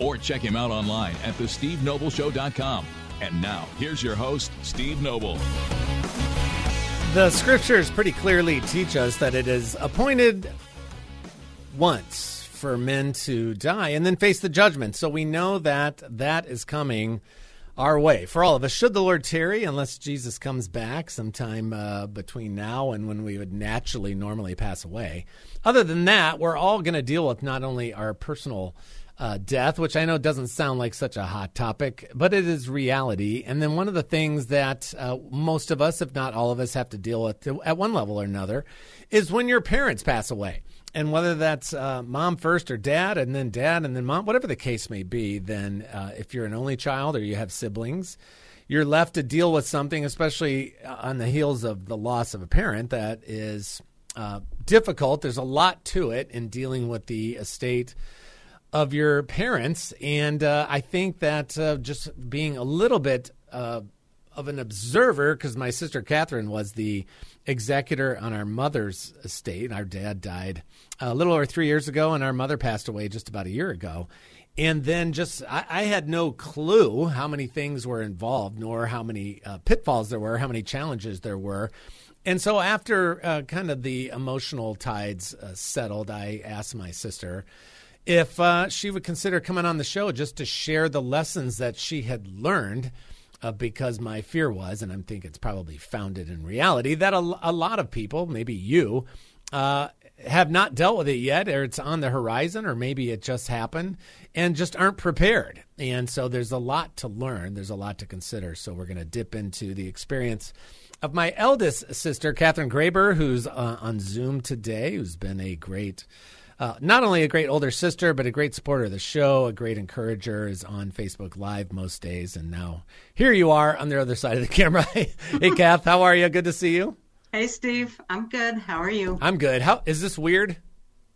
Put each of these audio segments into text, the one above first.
Or check him out online at thestevenobleshow.com. And now, here's your host, Steve Noble. The scriptures pretty clearly teach us that it is appointed once for men to die and then face the judgment. So we know that that is coming our way for all of us. Should the Lord tarry, unless Jesus comes back sometime uh, between now and when we would naturally normally pass away. Other than that, we're all going to deal with not only our personal uh, death, which I know doesn't sound like such a hot topic, but it is reality. And then one of the things that uh, most of us, if not all of us, have to deal with at one level or another is when your parents pass away. And whether that's uh, mom first or dad, and then dad, and then mom, whatever the case may be, then uh, if you're an only child or you have siblings, you're left to deal with something, especially on the heels of the loss of a parent, that is uh, difficult. There's a lot to it in dealing with the estate of your parents. And uh, I think that uh, just being a little bit uh, of an observer, because my sister Catherine was the executor on our mother's estate. Our dad died a little over three years ago, and our mother passed away just about a year ago. And then just, I, I had no clue how many things were involved, nor how many uh, pitfalls there were, how many challenges there were. And so, after uh, kind of the emotional tides uh, settled, I asked my sister, if uh, she would consider coming on the show just to share the lessons that she had learned. Uh, because my fear was, and I think it's probably founded in reality, that a, a lot of people, maybe you, uh, have not dealt with it yet, or it's on the horizon, or maybe it just happened and just aren't prepared. And so there's a lot to learn, there's a lot to consider. So we're going to dip into the experience of my eldest sister, Catherine Graber, who's uh, on Zoom today, who's been a great uh, not only a great older sister, but a great supporter of the show, a great encourager, is on Facebook Live most days. And now here you are on the other side of the camera. hey, Kath, how are you? Good to see you. Hey, Steve. I'm good. How are you? I'm good. How is this weird?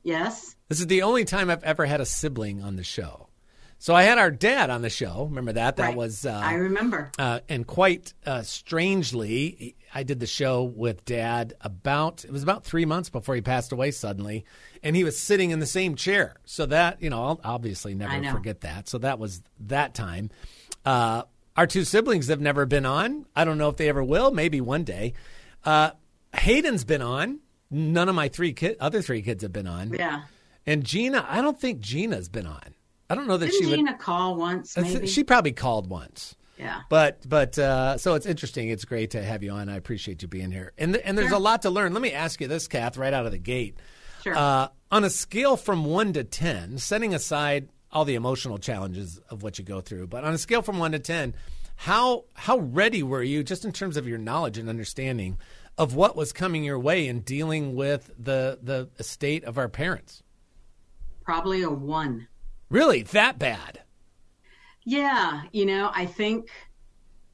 Yes. This is the only time I've ever had a sibling on the show. So I had our dad on the show. Remember that? That right. was uh, I remember. Uh, and quite uh, strangely, I did the show with dad about it was about three months before he passed away suddenly, and he was sitting in the same chair. So that you know, I'll obviously never forget that. So that was that time. Uh, our two siblings have never been on. I don't know if they ever will. Maybe one day. Uh, Hayden's been on. None of my three kid, other three kids have been on. Yeah. And Gina, I don't think Gina's been on. I don't know that Didn't she Gina would call once. Maybe she probably called once. Yeah. But but uh, so it's interesting. It's great to have you on. I appreciate you being here. And th- and there's sure. a lot to learn. Let me ask you this, Kath, right out of the gate. Sure. Uh, on a scale from one to ten, setting aside all the emotional challenges of what you go through, but on a scale from one to ten, how how ready were you, just in terms of your knowledge and understanding of what was coming your way in dealing with the the estate of our parents? Probably a one. Really, that bad? Yeah, you know, I think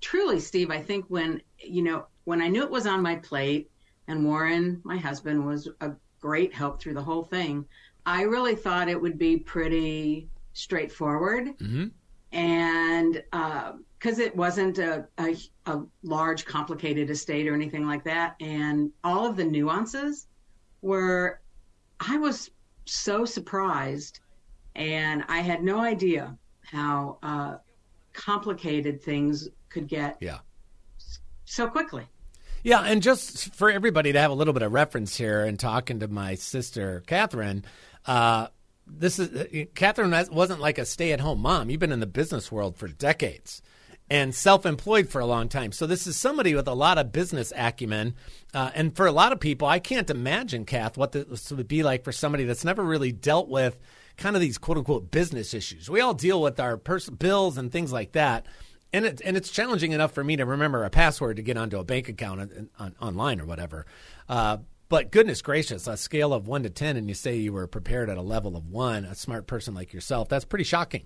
truly, Steve, I think when, you know, when I knew it was on my plate and Warren, my husband, was a great help through the whole thing, I really thought it would be pretty straightforward. Mm-hmm. And because uh, it wasn't a, a, a large, complicated estate or anything like that. And all of the nuances were, I was so surprised. And I had no idea how uh, complicated things could get Yeah. so quickly. Yeah, and just for everybody to have a little bit of reference here, and talking to my sister Catherine, uh, this is Catherine wasn't like a stay-at-home mom. You've been in the business world for decades and self-employed for a long time. So this is somebody with a lot of business acumen, uh, and for a lot of people, I can't imagine, Kath, what this would be like for somebody that's never really dealt with kind of these quote-unquote business issues. We all deal with our pers- bills and things like that. And it, and it's challenging enough for me to remember a password to get onto a bank account on, on, online or whatever. Uh, but goodness gracious, a scale of one to ten, and you say you were prepared at a level of one, a smart person like yourself, that's pretty shocking.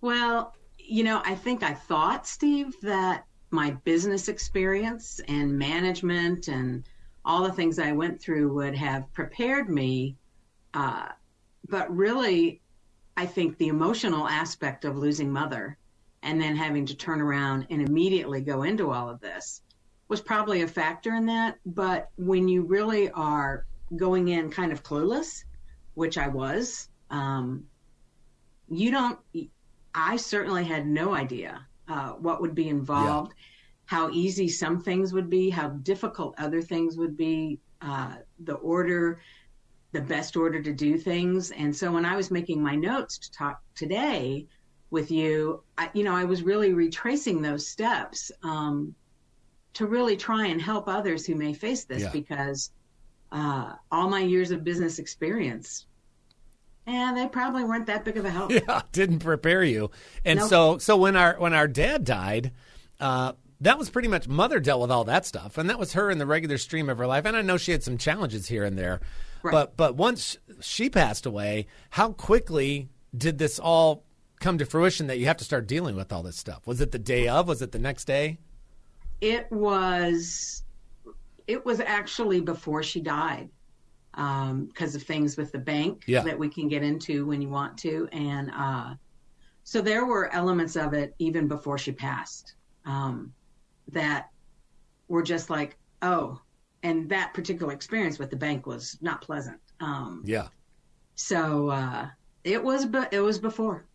Well, you know, I think I thought, Steve, that my business experience and management and all the things I went through would have prepared me. Uh, but really, I think the emotional aspect of losing mother and then having to turn around and immediately go into all of this was probably a factor in that. But when you really are going in kind of clueless, which I was, um, you don't, I certainly had no idea uh, what would be involved, yeah. how easy some things would be, how difficult other things would be, uh, the order, the best order to do things. And so when I was making my notes to talk today with you, I, you know, I was really retracing those steps um, to really try and help others who may face this yeah. because uh, all my years of business experience and they probably weren't that big of a help. Yeah, didn't prepare you. And nope. so so when our when our dad died, uh, that was pretty much mother dealt with all that stuff, and that was her in the regular stream of her life. And I know she had some challenges here and there, right. but but once she passed away, how quickly did this all come to fruition that you have to start dealing with all this stuff? Was it the day of? Was it the next day? It was. It was actually before she died because um, of things with the bank yeah. that we can get into when you want to. And uh, so there were elements of it even before she passed um, that were just like, oh, and that particular experience with the bank was not pleasant. Um, yeah. So uh, it was, but it was before.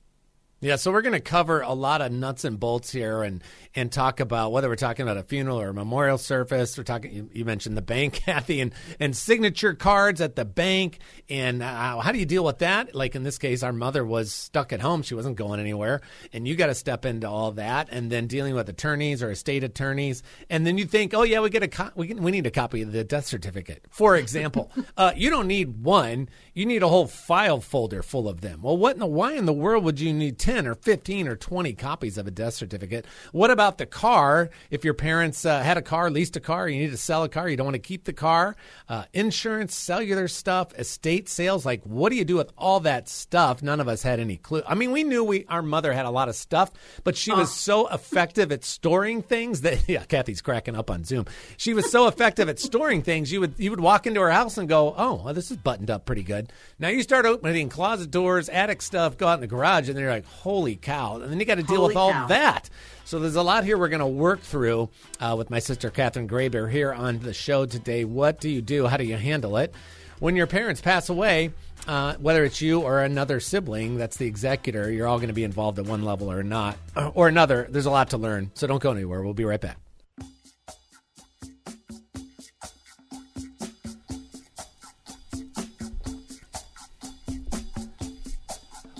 Yeah, so we're going to cover a lot of nuts and bolts here, and and talk about whether we're talking about a funeral or a memorial service. We're talking. You, you mentioned the bank, Kathy, and and signature cards at the bank, and uh, how do you deal with that? Like in this case, our mother was stuck at home; she wasn't going anywhere, and you got to step into all that, and then dealing with attorneys or estate attorneys, and then you think, oh yeah, we get a co- we we need a copy of the death certificate, for example. uh, you don't need one; you need a whole file folder full of them. Well, what in the why in the world would you need? 10 or 15 or 20 copies of a death certificate. What about the car? If your parents uh, had a car, leased a car, you need to sell a car, you don't want to keep the car, uh, insurance, cellular stuff, estate sales, like what do you do with all that stuff? None of us had any clue. I mean, we knew we our mother had a lot of stuff, but she was so effective at storing things that yeah, Kathy's cracking up on Zoom. She was so effective at storing things, you would you would walk into her house and go, "Oh, well, this is buttoned up pretty good." Now you start opening closet doors, attic stuff, go out in the garage, and they're like, holy cow. And then you got to deal holy with all cow. that. So there's a lot here we're going to work through uh, with my sister, Catherine Graber, here on the show today. What do you do? How do you handle it? When your parents pass away, uh, whether it's you or another sibling that's the executor, you're all going to be involved at one level or not, or another. There's a lot to learn. So don't go anywhere. We'll be right back.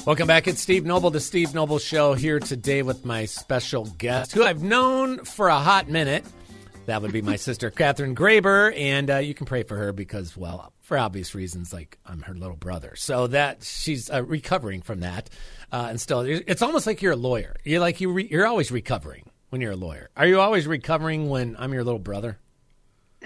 Welcome back. It's Steve Noble, the Steve Noble Show, here today with my special guest, who I've known for a hot minute. That would be my sister, Catherine Graber, and uh, you can pray for her because, well, for obvious reasons, like I'm her little brother. So that she's uh, recovering from that, uh, and still, it's almost like you're a lawyer. You're like you re- you're always recovering when you're a lawyer. Are you always recovering when I'm your little brother?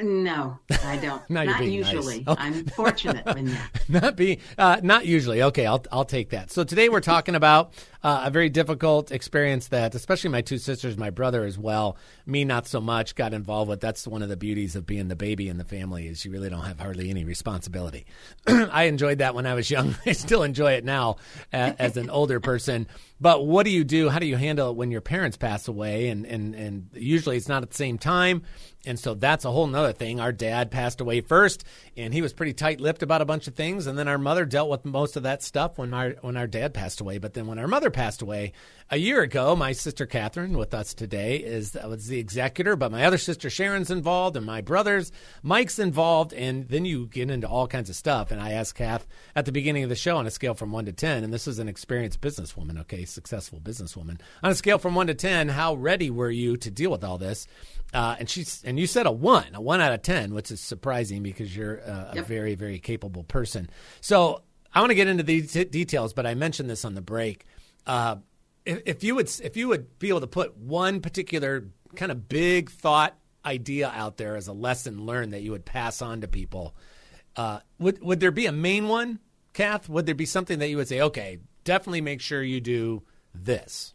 No, I don't. not usually. Nice. I'm fortunate in that. not be uh, not usually. Okay, I'll I'll take that. So today we're talking about uh, a very difficult experience that, especially my two sisters, my brother as well, me not so much, got involved with. That's one of the beauties of being the baby in the family is you really don't have hardly any responsibility. I enjoyed that when I was young. I still enjoy it now uh, as an older person. But what do you do? How do you handle it when your parents pass away? And and and usually it's not at the same time. And so that's a whole nother thing. Our dad passed away first, and he was pretty tight lipped about a bunch of things. And then our mother dealt with most of that stuff when our when our dad passed away. But then when our mother passed away a year ago, my sister Catherine with us today is was the executor, but my other sister Sharon's involved, and my brothers Mike's involved, and then you get into all kinds of stuff. And I asked Kath at the beginning of the show on a scale from one to ten, and this is an experienced businesswoman, okay, successful businesswoman. On a scale from one to ten, how ready were you to deal with all this? Uh, and she's and you said a one, a one out of ten, which is surprising because you're uh, yep. a very very capable person. So I want to get into the t- details, but I mentioned this on the break. Uh, if, if you would if you would be able to put one particular kind of big thought idea out there as a lesson learned that you would pass on to people, uh, would would there be a main one, Kath? Would there be something that you would say, okay, definitely make sure you do this?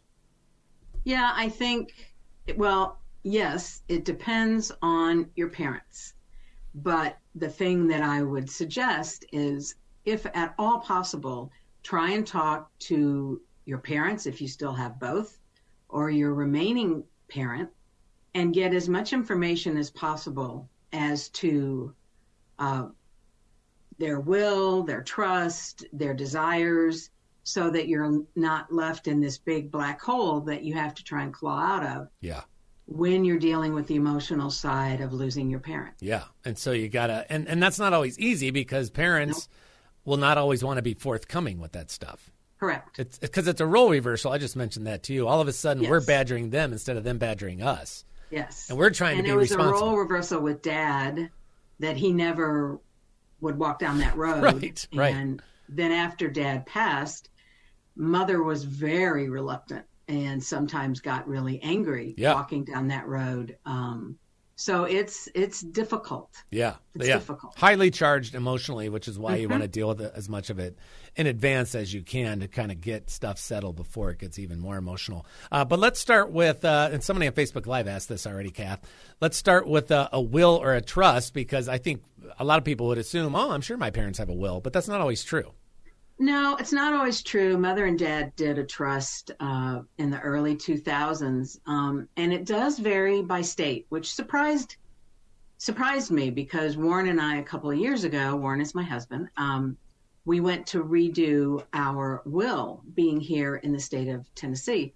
Yeah, I think, well, yes, it depends on your parents. But the thing that I would suggest is, if at all possible, try and talk to your parents if you still have both, or your remaining parent, and get as much information as possible as to uh, their will, their trust, their desires, so that you're not left in this big black hole that you have to try and claw out of. Yeah. When you're dealing with the emotional side of losing your parent. Yeah. And so you got to, and, and that's not always easy because parents nope. will not always want to be forthcoming with that stuff. Correct. It's because it's a role reversal. I just mentioned that to you. All of a sudden, yes. we're badgering them instead of them badgering us. Yes. And we're trying and to be responsible. And it was a role reversal with dad that he never would walk down that road. Right. Right. And then after dad passed, mother was very reluctant and sometimes got really angry yeah. walking down that road. Um, so it's it's difficult. Yeah, it's yeah. difficult. Highly charged emotionally, which is why mm-hmm. you want to deal with it, as much of it in advance as you can to kind of get stuff settled before it gets even more emotional. Uh, but let's start with, uh, and somebody on Facebook Live asked this already, Kath. Let's start with a, a will or a trust because I think a lot of people would assume, oh, I'm sure my parents have a will, but that's not always true. No, it's not always true. Mother and dad did a trust uh, in the early 2000s, um, and it does vary by state, which surprised surprised me because Warren and I a couple of years ago, Warren is my husband, um, we went to redo our will being here in the state of Tennessee.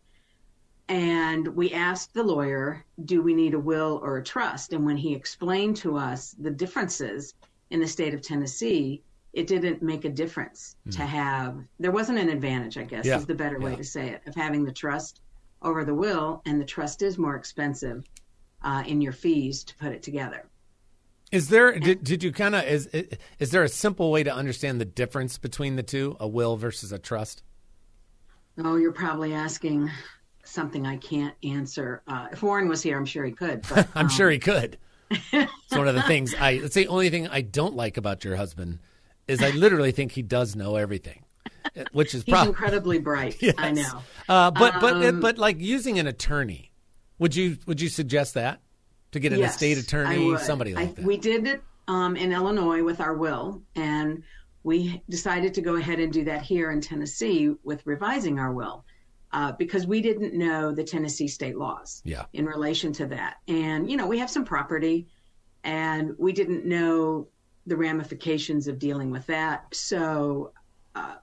And we asked the lawyer, do we need a will or a trust? And when he explained to us the differences in the state of Tennessee, it didn't make a difference mm. to have there wasn't an advantage i guess yeah. is the better way to say it of having the trust over the will and the trust is more expensive uh, in your fees to put it together. Is there did, did you kind of is is there a simple way to understand the difference between the two a will versus a trust? Oh you're probably asking something i can't answer. Uh, if warren was here i'm sure he could but, i'm um, sure he could. It's one of the things i it's the only thing i don't like about your husband is I literally think he does know everything, which is he's prob- incredibly bright. yes. I know. Uh, but but Um, but like using an attorney, would you would you suggest that to get an Yes, estate attorney, somebody like I- that? We did it um, in Illinois with our will, and we decided to go ahead and do that here in Tennessee with revising our will uh, because we didn't know the Tennessee state laws yeah. in relation to that. And, you know, we have some property, and we didn't know the ramifications of dealing with that. So uh,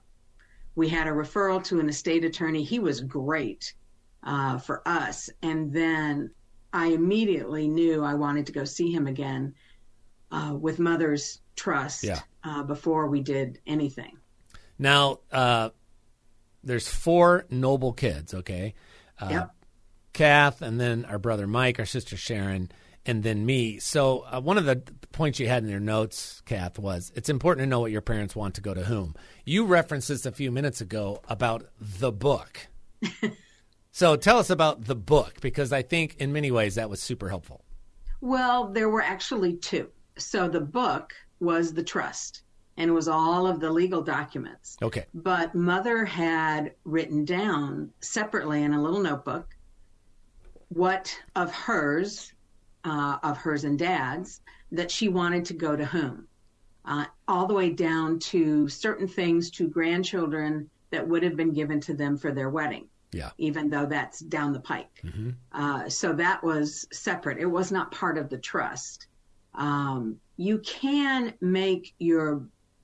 we had a referral to an estate attorney. He was great uh, for us. And then I immediately knew I wanted to go see him again uh, with Mother's Trust Yeah. uh, before we did anything. Now, uh, there's four noble kids, okay? Uh, Yep. Kath, and then our brother Mike, our sister Sharon, and then me. So, uh, one of the points you had in your notes, Kath, was it's important to know what your parents want to go to whom. You referenced this a few minutes ago about the book. so, tell us about the book because I think in many ways that was super helpful. Well, there were actually two. So the book was the trust, and it was all of the legal documents. Okay. But mother had written down separately in a little notebook what of hers, uh, of hers and dad's, that she wanted to go to whom, uh, all the way down to certain things to grandchildren that would have been given to them for their wedding, Yeah. even though that's down the pike. Mhm. Uh, so that was separate. It was not part of the trust. Um, you can make your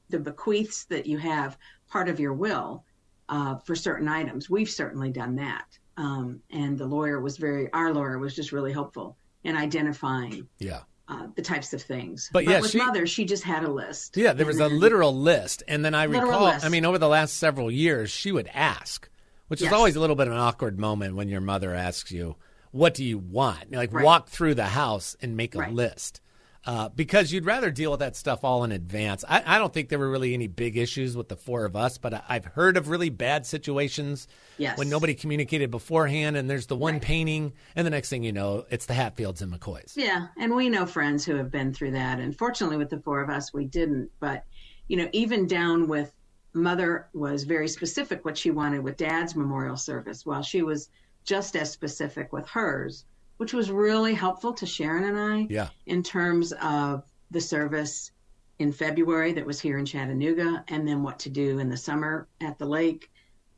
the bequeaths that you have part of your will uh, for certain items. We've certainly done that, um, and the lawyer was very. Our lawyer was just really helpful in identifying Yeah. uh, the types of things. But yeah, with she- mother, she just had a list. Yeah, there was And a literal list. And then I recall, list. I mean, over the last several years, she would ask, which is always a little bit of an awkward moment when your mother asks you, What do you want? Like, Right. walk through the house and make a Right. list. Uh, because you'd rather deal with that stuff all in advance. I, I don't think there were really any big issues with the four of us, but I, I've heard of really bad situations Yes. when nobody communicated beforehand, and there's the one Right. painting, and the next thing you know, it's the Hatfields and McCoys. Yeah, and we know friends who have been through that. And fortunately, with the four of us, we didn't. But, you know, even down with mother was very specific what she wanted with dad's memorial service. While she was just as specific with hers, which was really helpful to Sharon and I Yeah. in terms of the service in February that was here in Chattanooga, and then what to do in the summer at the lake,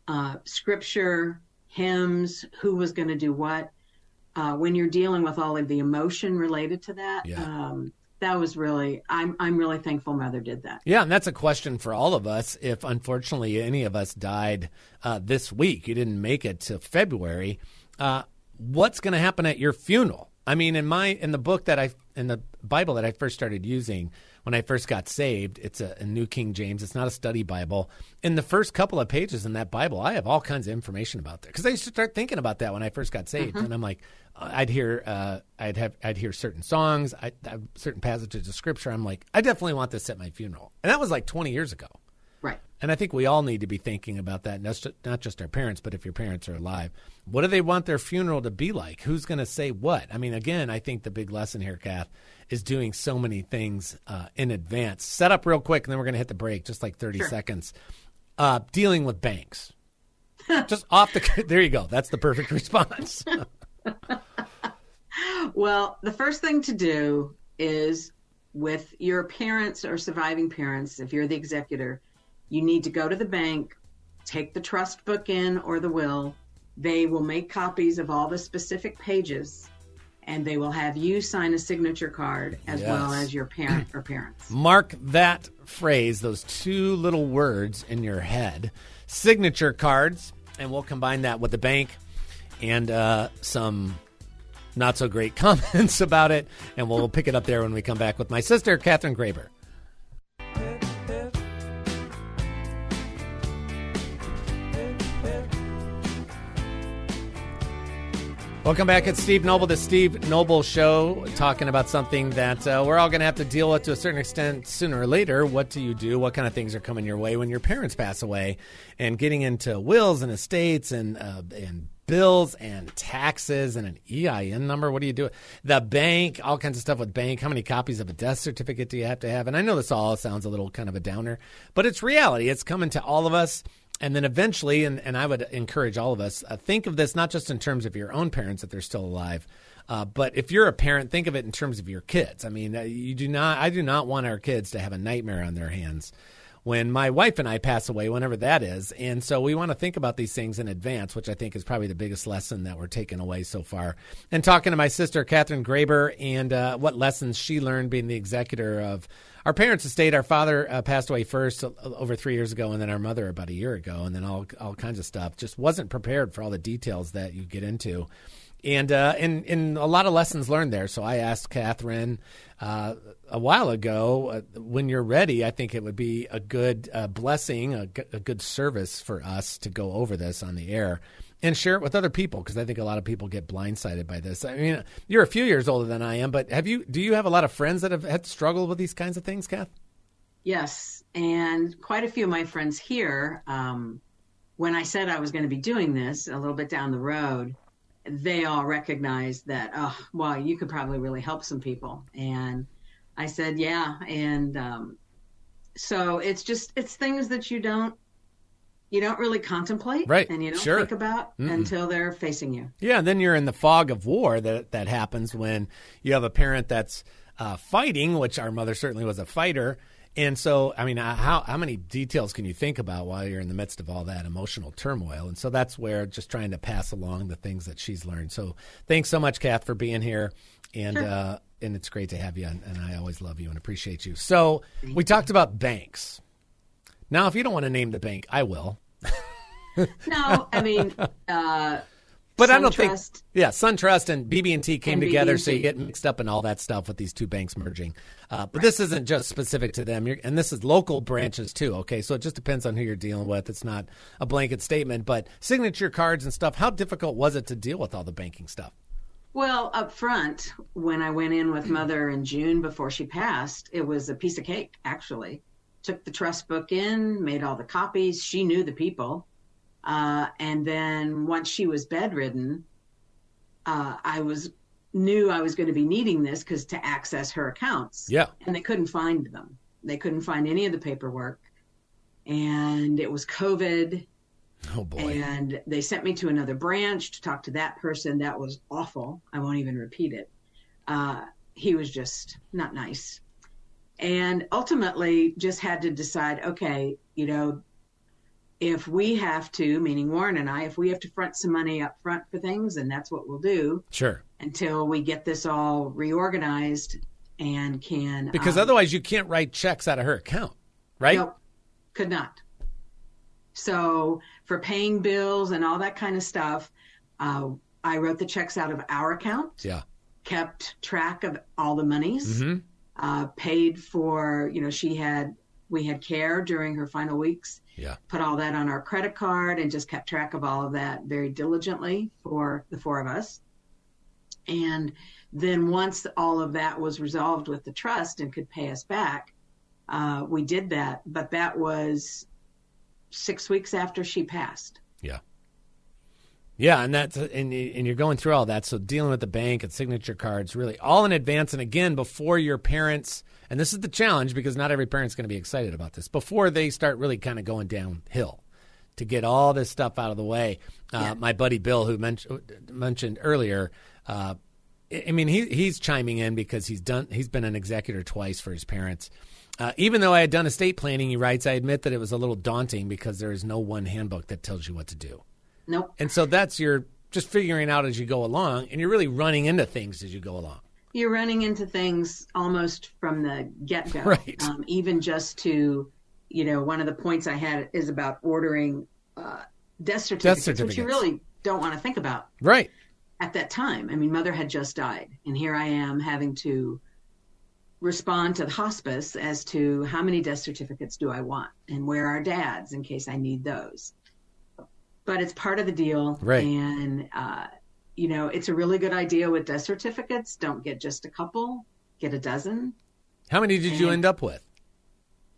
uh, scripture, hymns, who was going to do what. Uh, when you're dealing with all of the emotion related to that, Yeah. um, that was really I'm I'm really thankful Mother did that. Yeah, and that's a question for all of us. If unfortunately any of us died uh, this week, you didn't make it to February, uh, what's going to happen at your funeral? I mean, in my in the book that I in the Bible that I first started using when I first got saved, it's a, a New King James. It's not a study Bible. In the first couple of pages in that Bible, I have all kinds of information about that because I used to start thinking about that when I first got saved, and I'm like, I'd hear uh, I'd have I'd hear certain songs, I certain passages of scripture. I'm like, I definitely want this at my funeral, and that was like 20 years ago. Right. And I think we all need to be thinking about that, not just, our parents, but if your parents are alive, what do they want their funeral to be like? Who's going to say what? I mean, again, I think the big lesson here, Kath, is doing so many things uh, in advance. Set up real quick, and then we're going to hit the break, just like 30 Sure. seconds. Uh, dealing with banks. just off the, there you go. That's the perfect response. Well, the first thing to do is with your parents or surviving parents, if you're the executor, you need to go to the bank, take the trust book in or the will. They will make copies of all the specific pages and they will have you sign a signature card as well as your parent or parents. Mark that phrase, those two little words in your head, signature cards, and we'll combine that with the bank and uh, some not so great comments about it, and we'll pick it up there when we come back with my sister, Catherine Graber. Welcome back. It's Steve Noble, the Steve Noble Show, talking about something that uh, we're all going to have to deal with to a certain extent sooner or later. What do you do? What kind of things are coming your way when your parents pass away? And getting into wills and estates and uh, and bills and taxes and an EIN number. What do you do? The bank, all kinds of stuff with bank. How many copies of a death certificate do you have to have? And I know this all sounds a little kind of a downer, but it's reality. It's coming to all of us. And then eventually, and, and I would encourage all of us, uh, think of this not just in terms of your own parents if they're still alive, uh, but if you're a parent, think of it in terms of your kids. I mean, uh, you do not. I do not want our kids to have a nightmare on their hands when my wife and I pass away, whenever that is. And so we want to think about these things in advance, which I think is probably the biggest lesson that we're taking away so far. And talking to my sister, Catherine Graber, and uh, what lessons she learned being the executor of our parents' estate. Our father uh, passed away first uh, over three years ago, and then our mother about a year ago, and then all, all kinds of stuff. Just wasn't prepared for all the details that you get into and uh, and and a lot of lessons learned there. So I asked Catherine uh, a while ago, uh, when you're ready, I think it would be a good uh, blessing, a, g- a good service for us to go over this on the air and share it with other people because I think a lot of people get blindsided by this. I mean, you're a few years older than I am, but have you? Do you have a lot of friends that have had struggled with these kinds of things, Kath? Yes, and quite a few of my friends here, um, when I said I was going to be doing this a little bit down the road, they all recognized that, oh, well, you could probably really help some people. And I said, yeah. And um, so it's just, it's things that you don't, you don't really contemplate. Right, And you don't sure. think about until they're facing you. Yeah, and then you're in the fog of war that that happens when you have a parent that's uh, fighting, which our mother certainly was a fighter. And so, I mean, uh, how how many details can you think about while you're in the midst of all that emotional turmoil? And so that's where just trying to pass along the things that she's learned. So thanks so much, Kath, for being here, and uh, and it's great to have you. And, and I always love you and appreciate you. So we talked about banks. Now, if you don't want to name the bank, I will. No, I mean, uh, But I don't think, yeah, SunTrust and BB&T came And together, so you BB&T. get mixed up in all that stuff with these two banks merging. Uh, but this isn't just specific to them, You're, and this is local branches too. Okay, so it just depends on who you're dealing with. It's not a blanket statement, but signature cards and stuff. How difficult was it to deal with all the banking stuff? Well, up front, when I went in with mother in June before she passed, it was a piece of cake, actually. Took the trust book in, made all the copies. She knew the people. Uh, and then once she was bedridden, uh, I was knew I was going to be needing this because to access her accounts. Yeah. And they couldn't find them. They couldn't find any of the paperwork. And it was COVID. Oh boy. And they sent me to another branch to talk to that person. That was awful. I won't even repeat it. Uh, he was just not nice. And ultimately, just had to decide okay, you know, if we have to, meaning Warren and I, if we have to front some money up front for things, and that's what we'll do Sure. until we get this all reorganized and can. Because um, otherwise, you can't write checks out of her account, right? Nope, could not. So for paying bills and all that kind of stuff, uh, I wrote the checks out of our account, Yeah. kept track of all the monies, Mhm. uh, paid for, you know, she had, we had care during her final weeks, Yeah. put all that on our credit card and just kept track of all of that very diligently for the four of us. And then once all of that was resolved with the trust and could pay us back, uh, we did that. But that was six weeks after she passed. Yeah. Yeah, and that's and and you're going through all that. So dealing with the bank and signature cards, really all in advance, and again before your parents. And this is the challenge because not every parent's going to be excited about this before they start really kind of going downhill. To get all this stuff out of the way, uh, my buddy Bill, who mentioned mentioned earlier, uh, I I mean he he's chiming in because he's done he's been an executor twice for his parents. Uh, even though I had done estate planning, he writes, I admit that it was a little daunting because there is no one handbook that tells you what to do. Nope. And so that's your just figuring out as you go along, and you're really running into things as you go along. You're running into things almost from the get go. Right. Um, even just to, you know, one of the points I had is about ordering uh, death certificates, which certificates. you really don't want to think about Right. at that time. I mean, mother had just died, and here I am having to respond to the hospice as to how many death certificates do I want and where are dads in case I need those. But it's part of the deal. Right. And, uh, you know, it's a really good idea with death certificates. Don't get just a couple, get a dozen. How many did you end up with?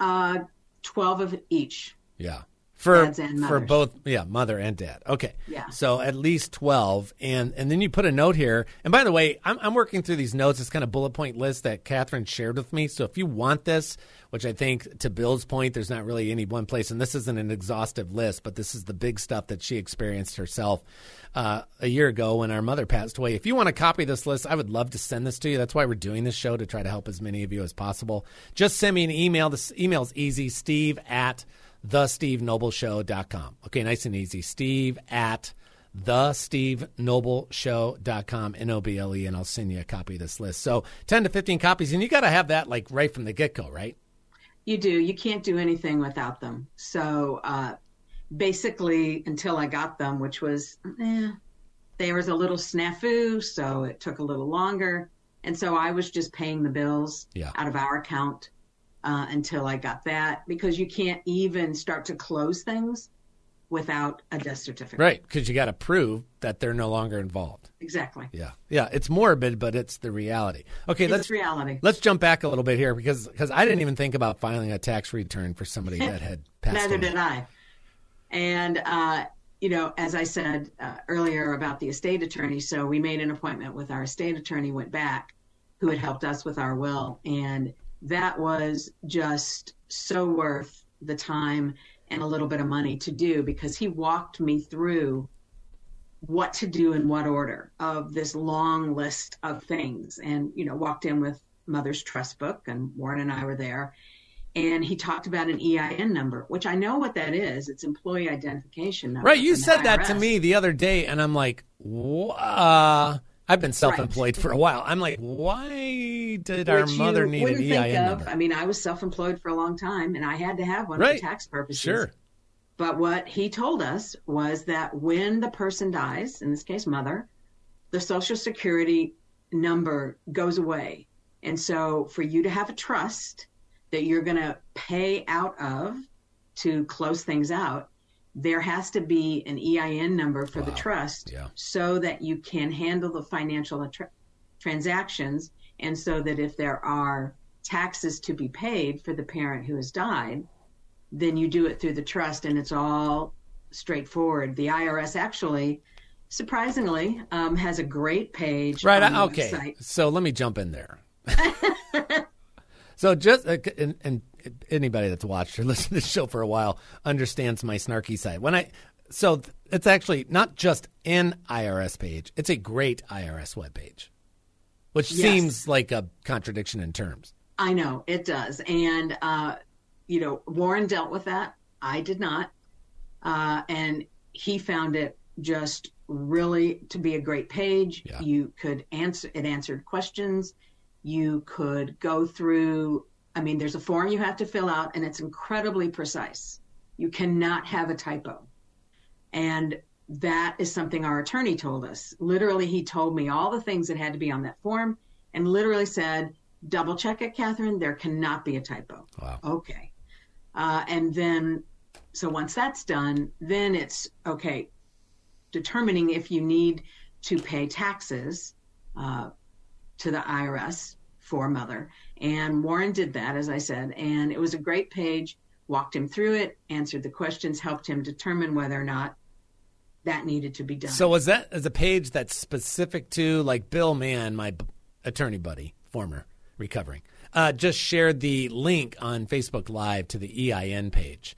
Uh, 12 of each. Yeah. For for both yeah, mother and dad. Okay. Yeah. So at least 12 and and then you put a note here. And by the way, I'm I'm working through these notes. It's kind of bullet point list that Catherine shared with me. So if you want this, which I think to Bill's point, there's not really any one place, and this isn't an exhaustive list, but this is the big stuff that she experienced herself uh, a year ago when our mother passed away. If you want to copy this list, I would love to send this to you. That's why we're doing this show to try to help as many of you as possible. Just send me an email. This email's easy, steve at thestevenobleshow.com. Okay, nice and easy. Steve at thestevenobleshow.com, N-O-B-L-E, and I'll send you a copy of this list. So 10 to 15 copies, and you got to have that like right from the get-go, right? You do. You can't do anything without them. So uh, basically, until I got them, which was, eh, there was a little snafu, so it took a little longer. And so I was just paying the bills Yeah. out of our account uh, until I got that because you can't even start to close things without a death certificate. Right, because you got to prove that they're no longer involved. Exactly. Yeah, yeah, it's morbid, but it's the reality. Okay, It's let's reality. let's jump back a little bit here because because I didn't even think about filing a tax return for somebody that had passed Neither away. did I. And, uh, you know, as I said uh, earlier about the estate attorney, so we made an appointment with our estate attorney, went back, who had helped us with our will. And that was just so worth the time and a little bit of money to do because he walked me through what to do in what order of this long list of things. And, you know, walked in with mother's trust book, and Warren and I were there and he talked about an EIN number, which I know what that is. It's employee identification number. Right, you said that to me the other day, and I'm like, "Wha- uh, I've been self-employed for a while. I'm like, why did our mother need an EIN of. number? I mean, I was self-employed for a long time, and I had to have one Right. for tax purposes. Sure. But what he told us was that when the person dies, in this case, mother, the Social Security number goes away. And so for you to have a trust that you're going to pay out of to close things out, there has to be an EIN number for the trust Yeah. so that you can handle the financial tra- transactions. And so that if there are taxes to be paid for the parent who has died, then you do it through the trust and it's all straightforward. The IRS actually, surprisingly, um, has a great page. Right. on the I- okay. website. So let me jump in there. so just uh, and, and anybody that's watched or listened to the show for a while understands my snarky side. When I So it's actually not just an IRS page; it's a great IRS webpage, which Yes. seems like a contradiction in terms. I know it does, and uh, you know Warren dealt with that. I did not, uh, and he found it just really to be a great page. Yeah. You could answer it answered questions. You could go through. I mean, there's a form you have to fill out, and it's incredibly precise. You cannot have a typo, and that is something our attorney told us. Literally, he told me all the things that had to be on that form, and literally said, "Double check it, Catherine. There cannot be a typo." Wow. Okay. Uh, and then, so once that's done, then it's okay, determining if you need to pay taxes uh, to the IRS for mother. And Warren did that, as I said, and it was a great page, walked him through it, answered the questions, helped him determine whether or not that needed to be done. So was that as a page that's specific to like Bill Mann, my b- attorney buddy, former recovering, uh, just shared the link on Facebook Live to the EIN page.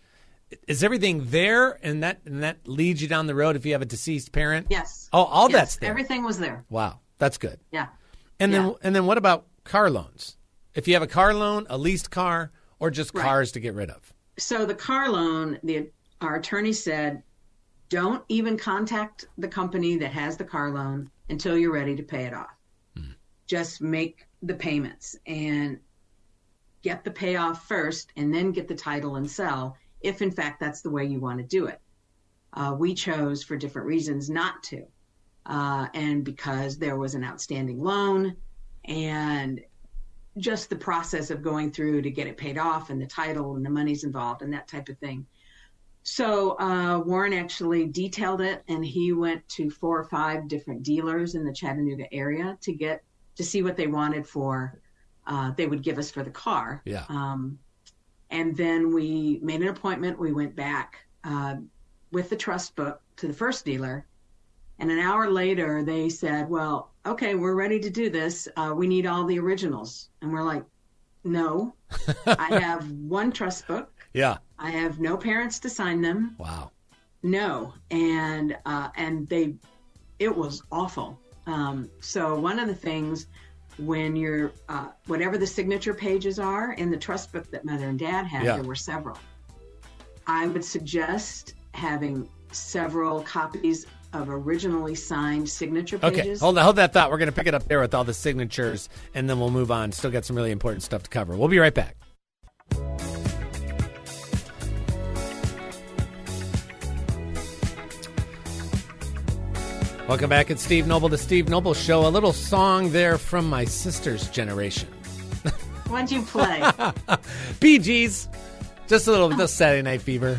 Is everything there, and that and that leads you down the road if you have a deceased parent? yes. Oh, all Yes, that's there. Everything was there. Wow, that's good. Yeah. And then and then what about car loans? If you have a car loan, a leased car, or just Right. cars to get rid of? so the car loan the our attorney said don't even contact the company that has the car loan until you're ready to pay it off just make the payments and get the payoff first and then get the title and sell if in fact that's the way you want to do it uh, we chose for different reasons not to uh, and because there was an outstanding loan and just the process of going through to get it paid off and the title and the money's involved and that type of thing. So uh, Warren actually detailed it, and he went to four or five different dealers in the Chattanooga area to get to see what they wanted for. Uh, they would give us for the car. Yeah. Um, and then we made an appointment. We went back uh, with the trust book to the first dealer. And an hour later, they said, Well, okay, we're ready to do this. Uh, we need all the originals. And we're like, No, I have one trust book. Yeah. I have no parents to sign them. Wow. No. And, uh, and they, it was awful. Um, so one of the things when you're, uh, whatever the signature pages are in the trust book that mother and dad had, Yeah. there were several. I would suggest having several copies of originally signed signature Okay, pages. hold on, hold that thought. We're going to pick it up there with all the signatures, and then we'll move on. Still got some really important stuff to cover. We'll be right back. Welcome back. It's Steve Noble, the Steve Noble Show. A little song there from my sister's generation. What'd you play? Bee Gees. Just a little bit of Saturday Night Fever.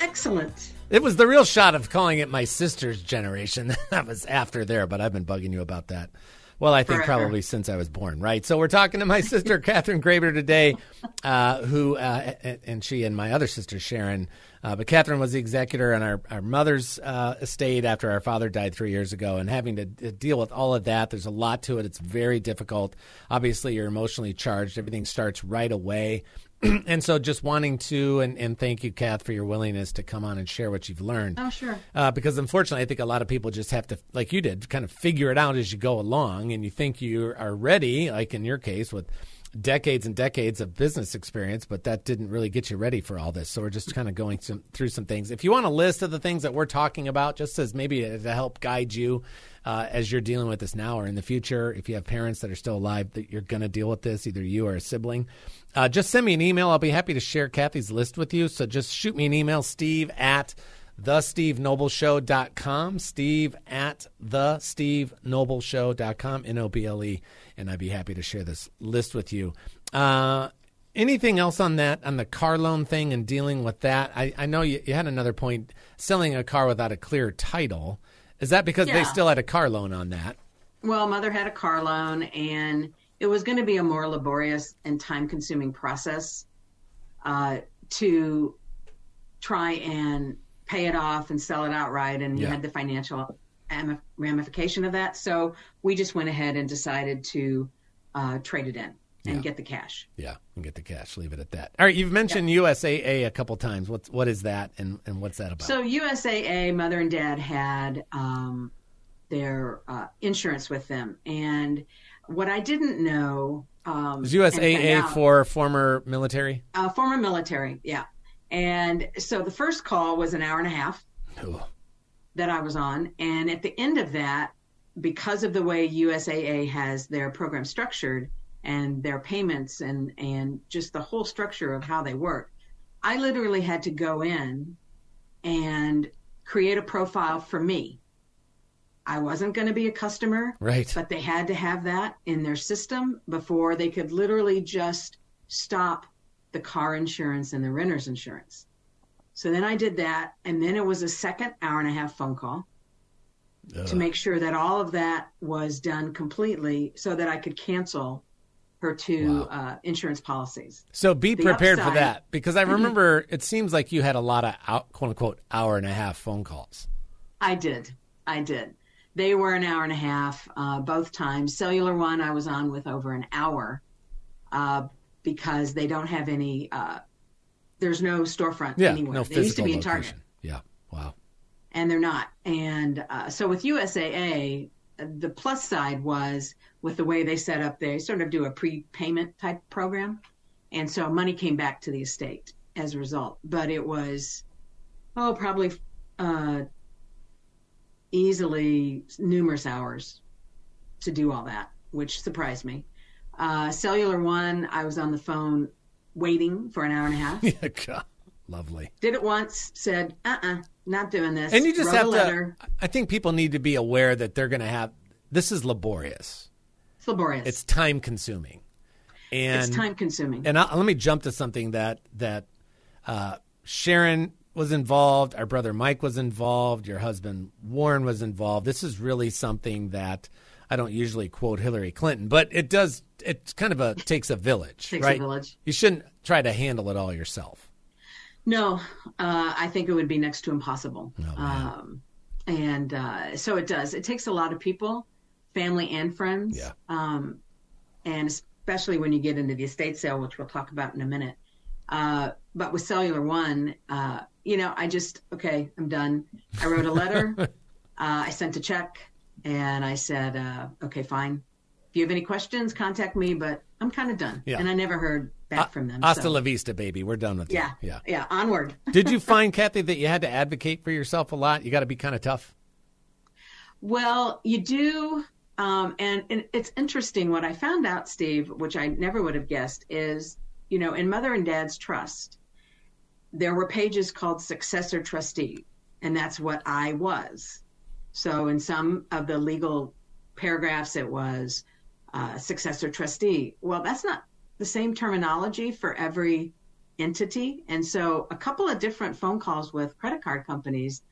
Excellent. It was the real shot of calling it my sister's generation. that was after there, but I've been bugging you about that. Well, I think Forever. probably since I was born, right? So we're talking to my sister Catherine Graber today, uh, who uh, and, and she and my other sister Sharon. Uh, but Catherine was the executor on our, our mother's uh, estate after our father died three years ago, and having to d- deal with all of that. There's a lot to it. It's very difficult. Obviously, you're emotionally charged. Everything starts right away. and so just wanting to and, and thank you kath for your willingness to come on and share what you've learned Oh, sure. uh, because unfortunately i think a lot of people just have to like you did kind of figure it out as you go along and you think you are ready like in your case with decades and decades of business experience but that didn't really get you ready for all this. So we're just kind of going some, through some things. If you want a list of the things that we're talking about just as maybe to help guide you uh, as you're dealing with this now or in the future if you have parents that are still alive that you're going to deal with this either you or a sibling uh, just send me an email. I'll be happy to share kathy's list with you. So just shoot me an email steve at thestevenobleshow.com steve at thestevenobleshow.com n-o-b-l-e and i'd be happy to share this list with you. Uh, anything else on that on the car loan thing and dealing with that? I, I know you, you had another point selling a car without a clear title. Is that because they still had a car loan on that? Well, mother had a car loan, and it was going to be a more laborious and time consuming process uh, to try and pay it off and sell it outright. And you had the financial ramification of that. So we just went ahead and decided to uh, trade it in. and Yeah. get the cash. Yeah, and get the cash. Leave it at that. All right, you've mentioned USAA a couple times. What's what is that, and and what's that about? So USAA, mother and dad had um, their uh, insurance with them, and what I didn't know um, is USAA out- for former military? uh, former military, yeah. And so the first call was an hour and a half Ooh. that I was on, and at the end of that, because of the way USAA has their program structured and their payments and and just the whole structure of how they work, I literally had to go in and create a profile for me. I wasn't going to be a customer, Right. but they had to have that in their system before they could literally just stop the car insurance and the renter's insurance. So then I did that, and then it was a second hour and a half phone call to make sure that all of that was done completely so that I could cancel her two Wow. uh, insurance policies. So be the prepared for that because I remember it seems like you had a lot of out, quote unquote hour and a half phone calls. I did. I did. They were an hour and a half uh, both times. Cellular One, I was on with over an hour uh, because they don't have any. Uh, there's no storefront Yeah, anywhere. no they used to be in location. Yeah. Wow. and they're not. And uh, so with USAA, the plus side was with the way they set up. They sort of do a prepayment type program, and so money came back to the estate as a result. But it was, oh, probably. Uh, easily numerous hours to do all that, which surprised me. Uh, Cellular One, I was on the phone waiting for an hour and a half. Yeah. God. Lovely. Did it once, said, uh uh not doing this. And you just Wrote have a letter. to. I think people need to be aware that they're going to have. This is laborious. It's laborious. It's time consuming. And It's time consuming. And I, let me jump to something that that uh, Sharon was involved. Our brother Mike was involved. Your husband Warren was involved. This is really something that I don't usually quote Hillary Clinton, but it does. It kind of a takes a village, Takes a right? village. You shouldn't try to handle it all yourself. No, uh, I think it would be next to impossible. Oh, um, and uh, so it does. It takes a lot of people, family and friends. Yeah. Um, and especially when you get into the estate sale, which we'll talk about in a minute. Uh, but with Cellular One, uh, you know, I just, okay, I'm done. I wrote a letter, uh, I sent a check, and I said, uh, okay, fine. If you have any questions, contact me, but I'm kind of done. Yeah. And I never heard back from them. Hasta so- la vista, baby. We're done with yeah, you. Yeah. yeah, onward. Did you find Kathy that you had to advocate for yourself a lot? You got to be kind of tough. Well, you do. Um, and, and it's interesting what I found out, Steve, which I never would have guessed, is, you know, in mother and dad's trust, there were pages called successor trustee, and that's what I was. So in some of the legal paragraphs, it was uh, successor trustee. Well, that's not the same terminology for every entity. And so a couple of different phone calls with credit card companies,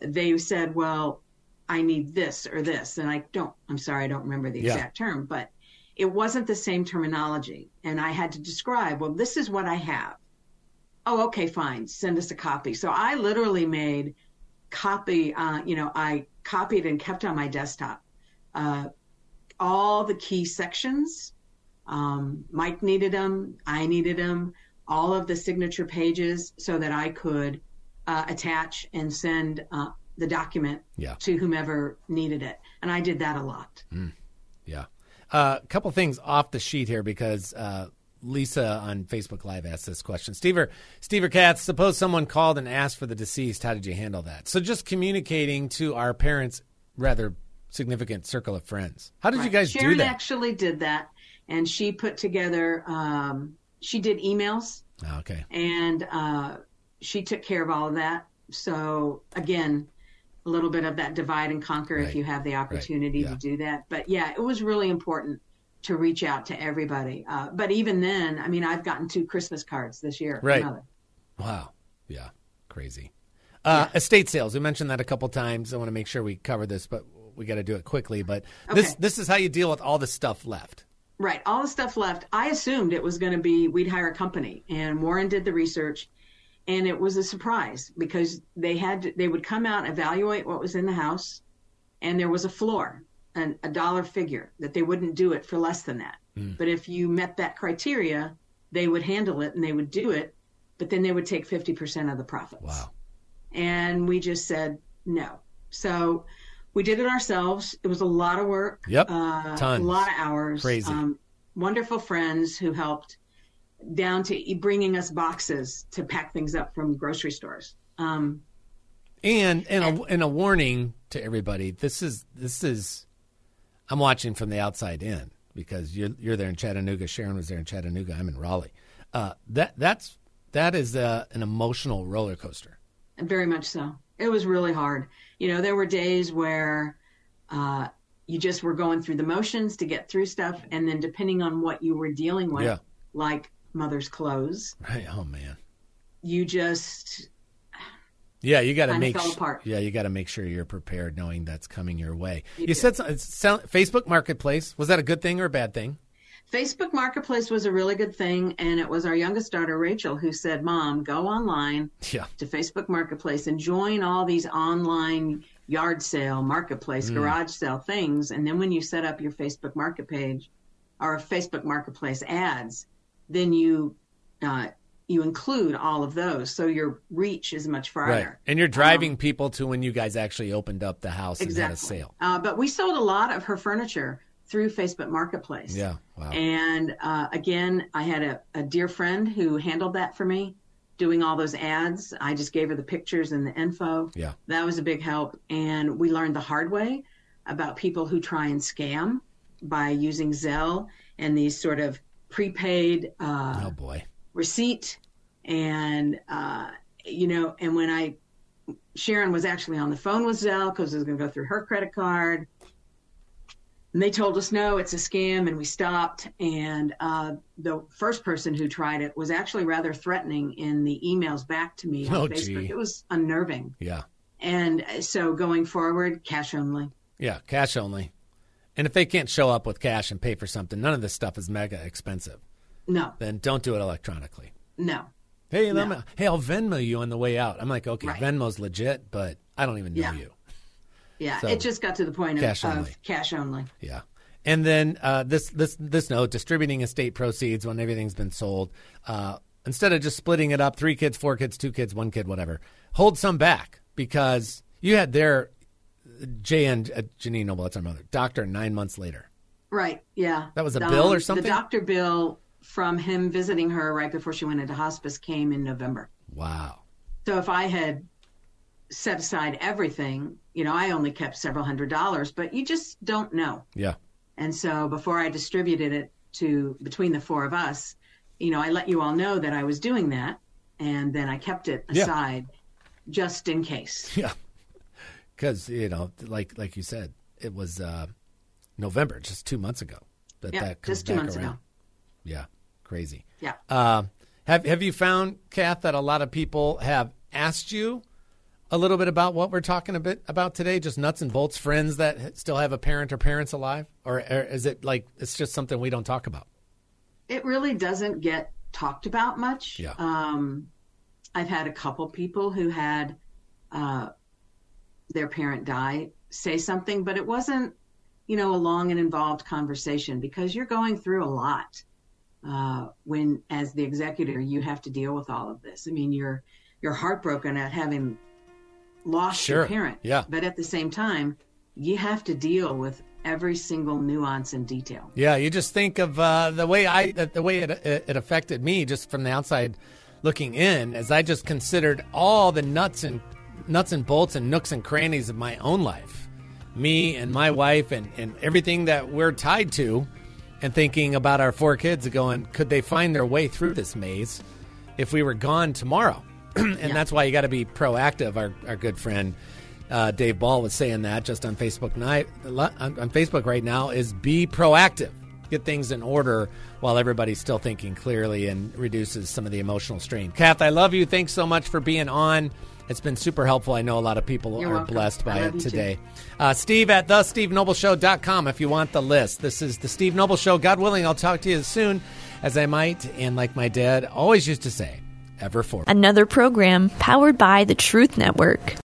they said, well, I need this or this. And I don't, I'm sorry, I don't remember the Yeah. exact term, but it wasn't the same terminology. And I had to describe, well, this is what I have. Oh, okay, fine. Send us a copy. So I literally made copy, uh, you know, I copied and kept on my desktop uh, all the key sections. Um, Mike needed them. I needed them. All of the signature pages so that I could uh, attach and send uh, the document Yeah. to whomever needed it. And I did that a lot. Yeah. A uh, couple things off the sheet here because uh, Lisa on Facebook Live asked this question. Steve or, Steve or Kath, suppose someone called and asked for the deceased. How did you handle that? So just communicating to our parents' rather significant circle of friends. How did you guys Sharon do that? actually did that, and she put together. Um, she did emails, Oh, okay. and uh, she took care of all of that. So again, a little bit of that divide and conquer Right. if you have the opportunity Yeah. to do that. But yeah, it was really important to reach out to everybody. Uh, but even then, I mean, I've gotten two Christmas cards this year. Right. Wow. Yeah. Crazy. Uh, Estate sales. We mentioned that a couple times. I want to make sure we cover this, but we got to do it quickly. But this Okay. this is how you deal with all the stuff left. Right. All the stuff left. I assumed it was going to be we'd hire a company, and Warren did the research, and it was a surprise because they had to, they would come out evaluate what was in the house, and there was a floor and a dollar figure that they wouldn't do it for less than that. Hmm. But if you met that criteria, they would handle it and they would do it, but then they would take 50% of the profits. Wow. And we just said no. So we did it ourselves. It was a lot of work. Yep. Uh, Tons. A lot of hours. Crazy. Um, wonderful friends who helped down to bringing us boxes to pack things up from grocery stores. Um, And and a, and a warning to everybody. This is this is. I'm watching from the outside in because you're you're there in Chattanooga. Sharon was there in Chattanooga. I'm in Raleigh. Uh, that that's that is uh an emotional roller coaster. Very much so. It was really hard. You know, there were days where uh, you just were going through the motions to get through stuff, and then depending on what you were dealing with, Yeah. like mother's clothes, Right. Oh man. you just Yeah, you got to make fell su- apart. yeah, you got to make sure you're prepared, knowing that's coming your way. You, do. said Facebook Marketplace was that a good thing or a bad thing? Facebook Marketplace was a really good thing, and it was our youngest daughter Rachel who said, "Mom, go online Yeah, to Facebook Marketplace and join all these online yard sale, marketplace, Mm. garage sale things. And then when you set up your Facebook Market page or Facebook Marketplace ads, then you uh, you include all of those, so your reach is much farther. right. And you're driving people to when you guys actually opened up the house and had a sale. Uh, but we sold a lot of her furniture through Facebook Marketplace. Yeah, wow. And uh, again, I had a, a dear friend who handled that for me, doing all those ads. I just gave her the pictures and the info. Yeah. That was a big help. And we learned the hard way about people who try and scam by using Zelle and these sort of prepaid uh, oh boy. Receipt. And, uh, you know, and when I, Sharon was actually on the phone with Zelle because it was going to go through her credit card. And they told us, no, it's a scam, and we stopped. And uh, the first person who tried it was actually rather threatening in the emails back to me on Oh, Facebook. gee. It was unnerving. Yeah, And so going forward, cash only. yeah, cash only. And if they can't show up with cash and pay for something, none of this stuff is mega expensive. No, Then don't do it electronically. no. Hey, No. me, hey, I'll Venmo you on the way out. I'm like, okay, Right. Venmo's legit, but I don't even know Yeah. you. Yeah, So, it just got to the point of cash of only. cash only. Yeah. And then uh, this this this note distributing estate proceeds when everything's been sold. Uh, instead of just splitting it up, three kids, four kids, two kids, one kid, whatever. Hold some back because you had their and uh, Janine Noble, that's our mother, doctor nine months later. Right. Yeah. That was a bill or something? The doctor bill from him visiting her right before she went into hospice came in November. Wow. So if I had set aside everything, you know, I only kept several hundred dollars, but you just don't know. Yeah. And so before I distributed it to between the four of us, you know, I let you all know that I was doing that, and then I kept it Yeah. aside just in case. Yeah. Because you know, like like you said, it was uh, November, just two months ago. That Yeah, that comes just two back months around. ago. Yeah, crazy. Yeah. Uh, have Have you found, Kath, that a lot of people have asked you a little bit about what we're talking a bit about today? Just nuts and bolts, friends that still have a parent or parents alive, or, or is it like it's just something we don't talk about? it really doesn't get talked about much. Yeah. Um, I've had a couple people who had uh, their parent die say something, but it wasn't, you know, a long and involved conversation because you're going through a lot when, as the executor, you have to deal with all of this. I mean, you're you're heartbroken at having lost Sure. your parent, Yeah. but at the same time, you have to deal with every single nuance and detail. Yeah, you just think of uh, the way I the way it, it it affected me just from the outside looking in, as I just considered all the nuts and nuts and bolts and nooks and crannies of my own life, me and my wife and and everything that we're tied to, and thinking about our four kids, going, could they find their way through this maze if we were gone tomorrow? and that's why you got to be proactive. Our our good friend uh, Dave Ball was saying that just on Facebook night on, on Facebook right now is be proactive, get things in order while everybody's still thinking clearly and reduces some of the emotional strain. Kath, I love you. Thanks so much for being on. It's been super helpful. I know a lot of people You're are welcome. blessed by it love you too. today. Uh, Steve at the SteveNobleshow.com if you want the list. This is the Steve Noble Show. God willing, I'll talk to you as soon as I might. And like my dad always used to say, ever forward. Another program powered by the Truth Network.